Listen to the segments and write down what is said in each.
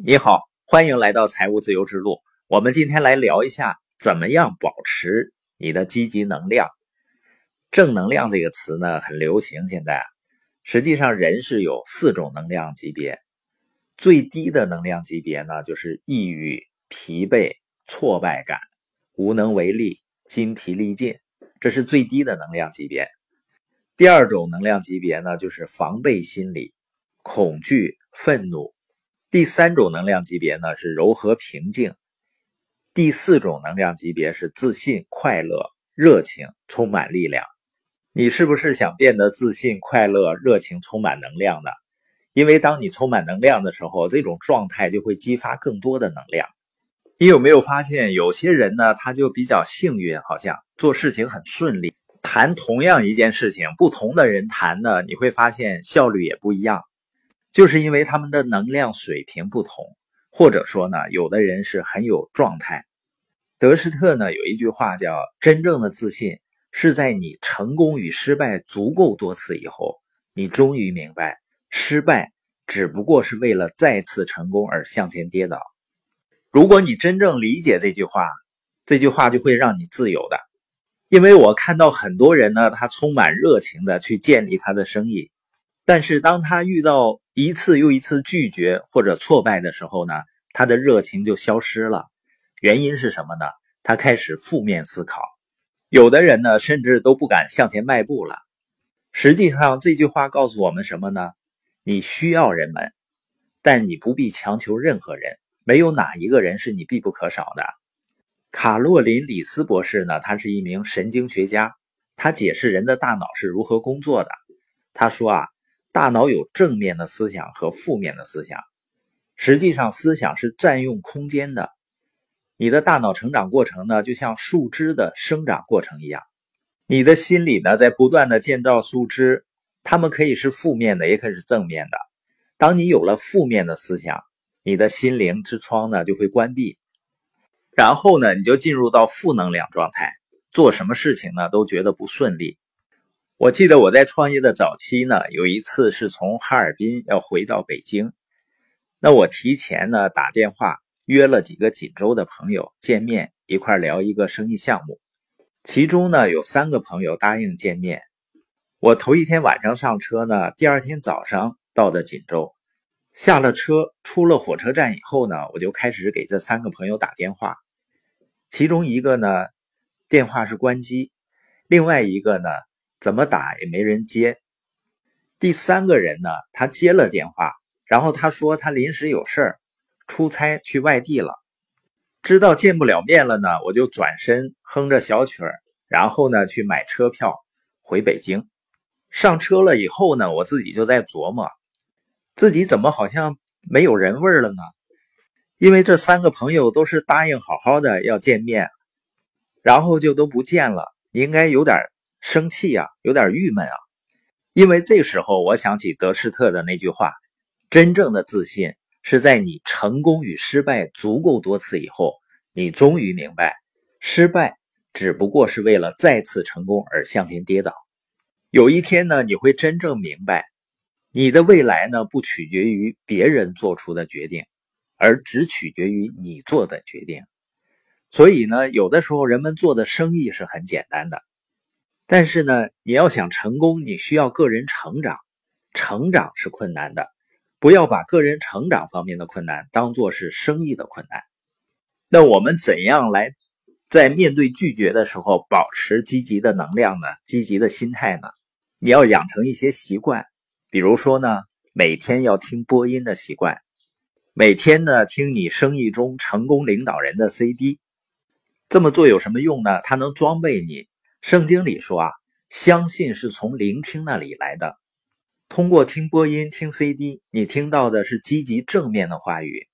你好，欢迎来到财务自由之路。我们今天来聊一下，怎么样保持你的积极能量。正能量这个词呢，很流行。现在，实际上人是有四种能量级别，最低的能量级别呢，就是抑郁、疲惫、挫败感、无能为力、筋疲力尽，这是最低的能量级别。第二种能量级别呢，就是防备心理、恐惧、愤怒。第三种能量级别呢是柔和平静，第四种能量级别是自信、快乐、热情、充满力量。你是不是想变得自信、快乐、热情、充满能量呢？因为当你充满能量的时候，这种状态就会激发更多的能量。你有没有发现，有些人呢，他就比较幸运，好像做事情很顺利。谈同样一件事情，不同的人谈呢，你会发现效率也不一样。就是因为他们的能量水平不同，或者说呢，有的人是很有状态。德施特呢有一句话叫：“真正的自信是在你成功与失败足够多次以后，你终于明白，失败只不过是为了再次成功而向前跌倒。”如果你真正理解这句话，这句话就会让你自由的。因为我看到很多人呢，他充满热情的去建立他的生意。但是当他遇到一次又一次拒绝或者挫败的时候呢，他的热情就消失了。原因是什么呢？他开始负面思考。有的人呢，甚至都不敢向前迈步了。实际上，这句话告诉我们什么呢？你需要人们，但你不必强求任何人。没有哪一个人是你必不可少的。卡洛琳·李斯博士呢，他是一名神经学家，他解释人的大脑是如何工作的。他说啊。大脑有正面的思想和负面的思想，实际上思想是占用空间的。你的大脑成长过程呢，就像树枝的生长过程一样，你的心理呢在不断的建造树枝，它们可以是负面的，也可以是正面的。当你有了负面的思想，你的心灵之窗呢就会关闭，然后呢你就进入到负能量状态，做什么事情呢都觉得不顺利。我记得我在创业的早期呢，有一次是从哈尔滨要回到北京，那我提前呢打电话约了几个锦州的朋友见面，一块聊一个生意项目。其中呢有三个朋友答应见面。我头一天晚上上车呢，第二天早上到的锦州，下了车出了火车站以后呢，我就开始给这三个朋友打电话。其中一个呢电话是关机，另外一个呢。怎么打也没人接。第三个人呢，他接了电话，然后他说他临时有事儿，出差去外地了。知道见不了面了呢，我就转身哼着小曲儿，然后呢去买车票回北京。上车了以后呢，我自己就在琢磨，自己怎么好像没有人味儿了呢？因为这三个朋友都是答应好好的要见面，然后就都不见了，应该有点。生气呀，有点郁闷啊，因为这时候我想起德施特的那句话：“真正的自信是在你成功与失败足够多次以后，你终于明白，失败只不过是为了再次成功而向前跌倒。有一天呢，你会真正明白，你的未来呢不取决于别人做出的决定，而只取决于你做的决定。所以呢，有的时候人们做的生意是很简单的。”但是呢，你要想成功，你需要个人成长，成长是困难的，不要把个人成长方面的困难当做是生意的困难。那我们怎样来在面对拒绝的时候保持积极的能量呢？积极的心态呢？你要养成一些习惯，比如说呢，每天要听播音的习惯，每天呢听你生意中成功领导人的 CD。这么做有什么用呢？它能装备你。圣经里说啊，相信是从聆听那里来的。通过听播音、听 CD，你听到的是积极正面的话语、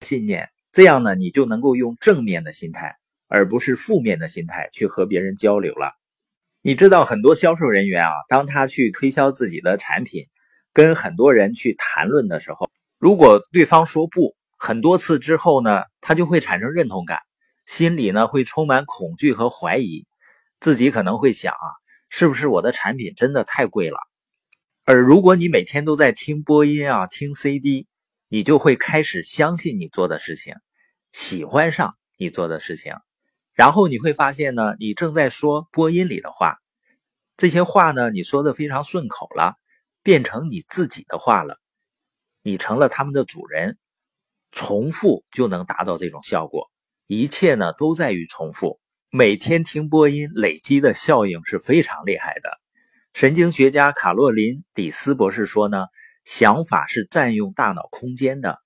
信念，这样呢，你就能够用正面的心态，而不是负面的心态去和别人交流了。你知道，很多销售人员啊，当他去推销自己的产品，跟很多人去谈论的时候，如果对方说不很多次之后呢，他就会产生认同感，心里呢会充满恐惧和怀疑。自己可能会想啊，是不是我的产品真的太贵了？而如果你每天都在听播音啊，听 CD，你就会开始相信你做的事情，喜欢上你做的事情，然后你会发现呢，你正在说播音里的话，这些话呢，你说的非常顺口了，变成你自己的话了，你成了他们的主人，重复就能达到这种效果。一切呢都在于重复。每天听播音累积的效应是非常厉害的。神经学家卡洛琳·底斯博士说呢，想法是占用大脑空间的，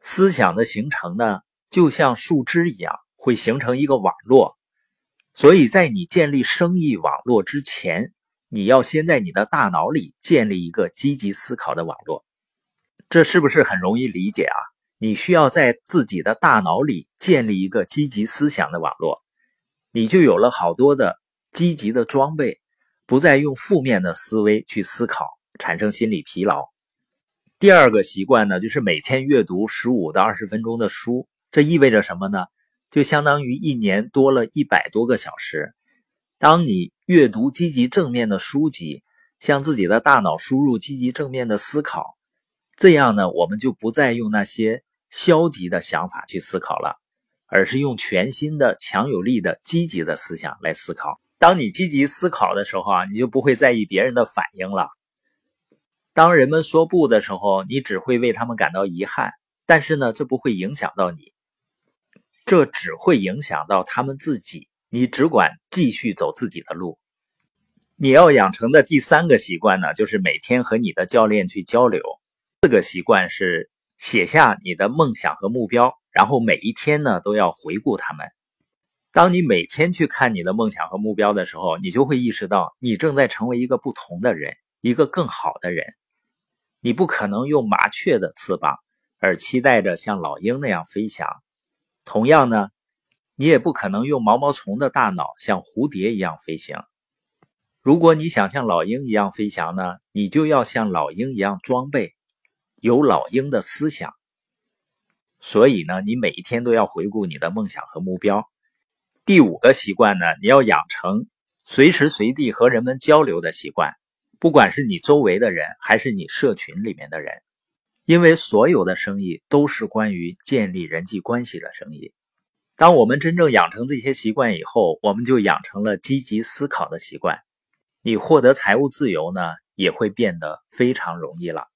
思想的形成呢，就像树枝一样，会形成一个网络。所以在你建立生意网络之前，你要先在你的大脑里建立一个积极思考的网络。这是不是很容易理解啊？你需要在自己的大脑里建立一个积极思想的网络，你就有了好多的积极的装备，不再用负面的思维去思考，产生心理疲劳。第二个习惯呢，就是每天阅读十五到二十分钟的书，这意味着什么呢？就相当于一年多了一百多个小时。当你阅读积极正面的书籍，向自己的大脑输入积极正面的思考，这样呢，我们就不再用那些。消极的想法去思考了，而是用全新的、强有力的、积极的思想来思考。当你积极思考的时候啊，你就不会在意别人的反应了。当人们说不的时候，你只会为他们感到遗憾。但是呢，这不会影响到你，这只会影响到他们自己。你只管继续走自己的路。你要养成的第三个习惯呢，就是每天和你的教练去交流。这个习惯是。写下你的梦想和目标，然后每一天呢都要回顾他们。当你每天去看你的梦想和目标的时候，你就会意识到你正在成为一个不同的人，一个更好的人。你不可能用麻雀的翅膀而期待着像老鹰那样飞翔，同样呢，你也不可能用毛毛虫的大脑像蝴蝶一样飞行。如果你想像老鹰一样飞翔呢，你就要像老鹰一样装备。有老鹰的思想，所以呢，你每一天都要回顾你的梦想和目标。第五个习惯呢，你要养成随时随地和人们交流的习惯，不管是你周围的人，还是你社群里面的人，因为所有的生意都是关于建立人际关系的生意。当我们真正养成这些习惯以后，我们就养成了积极思考的习惯，你获得财务自由呢，也会变得非常容易了。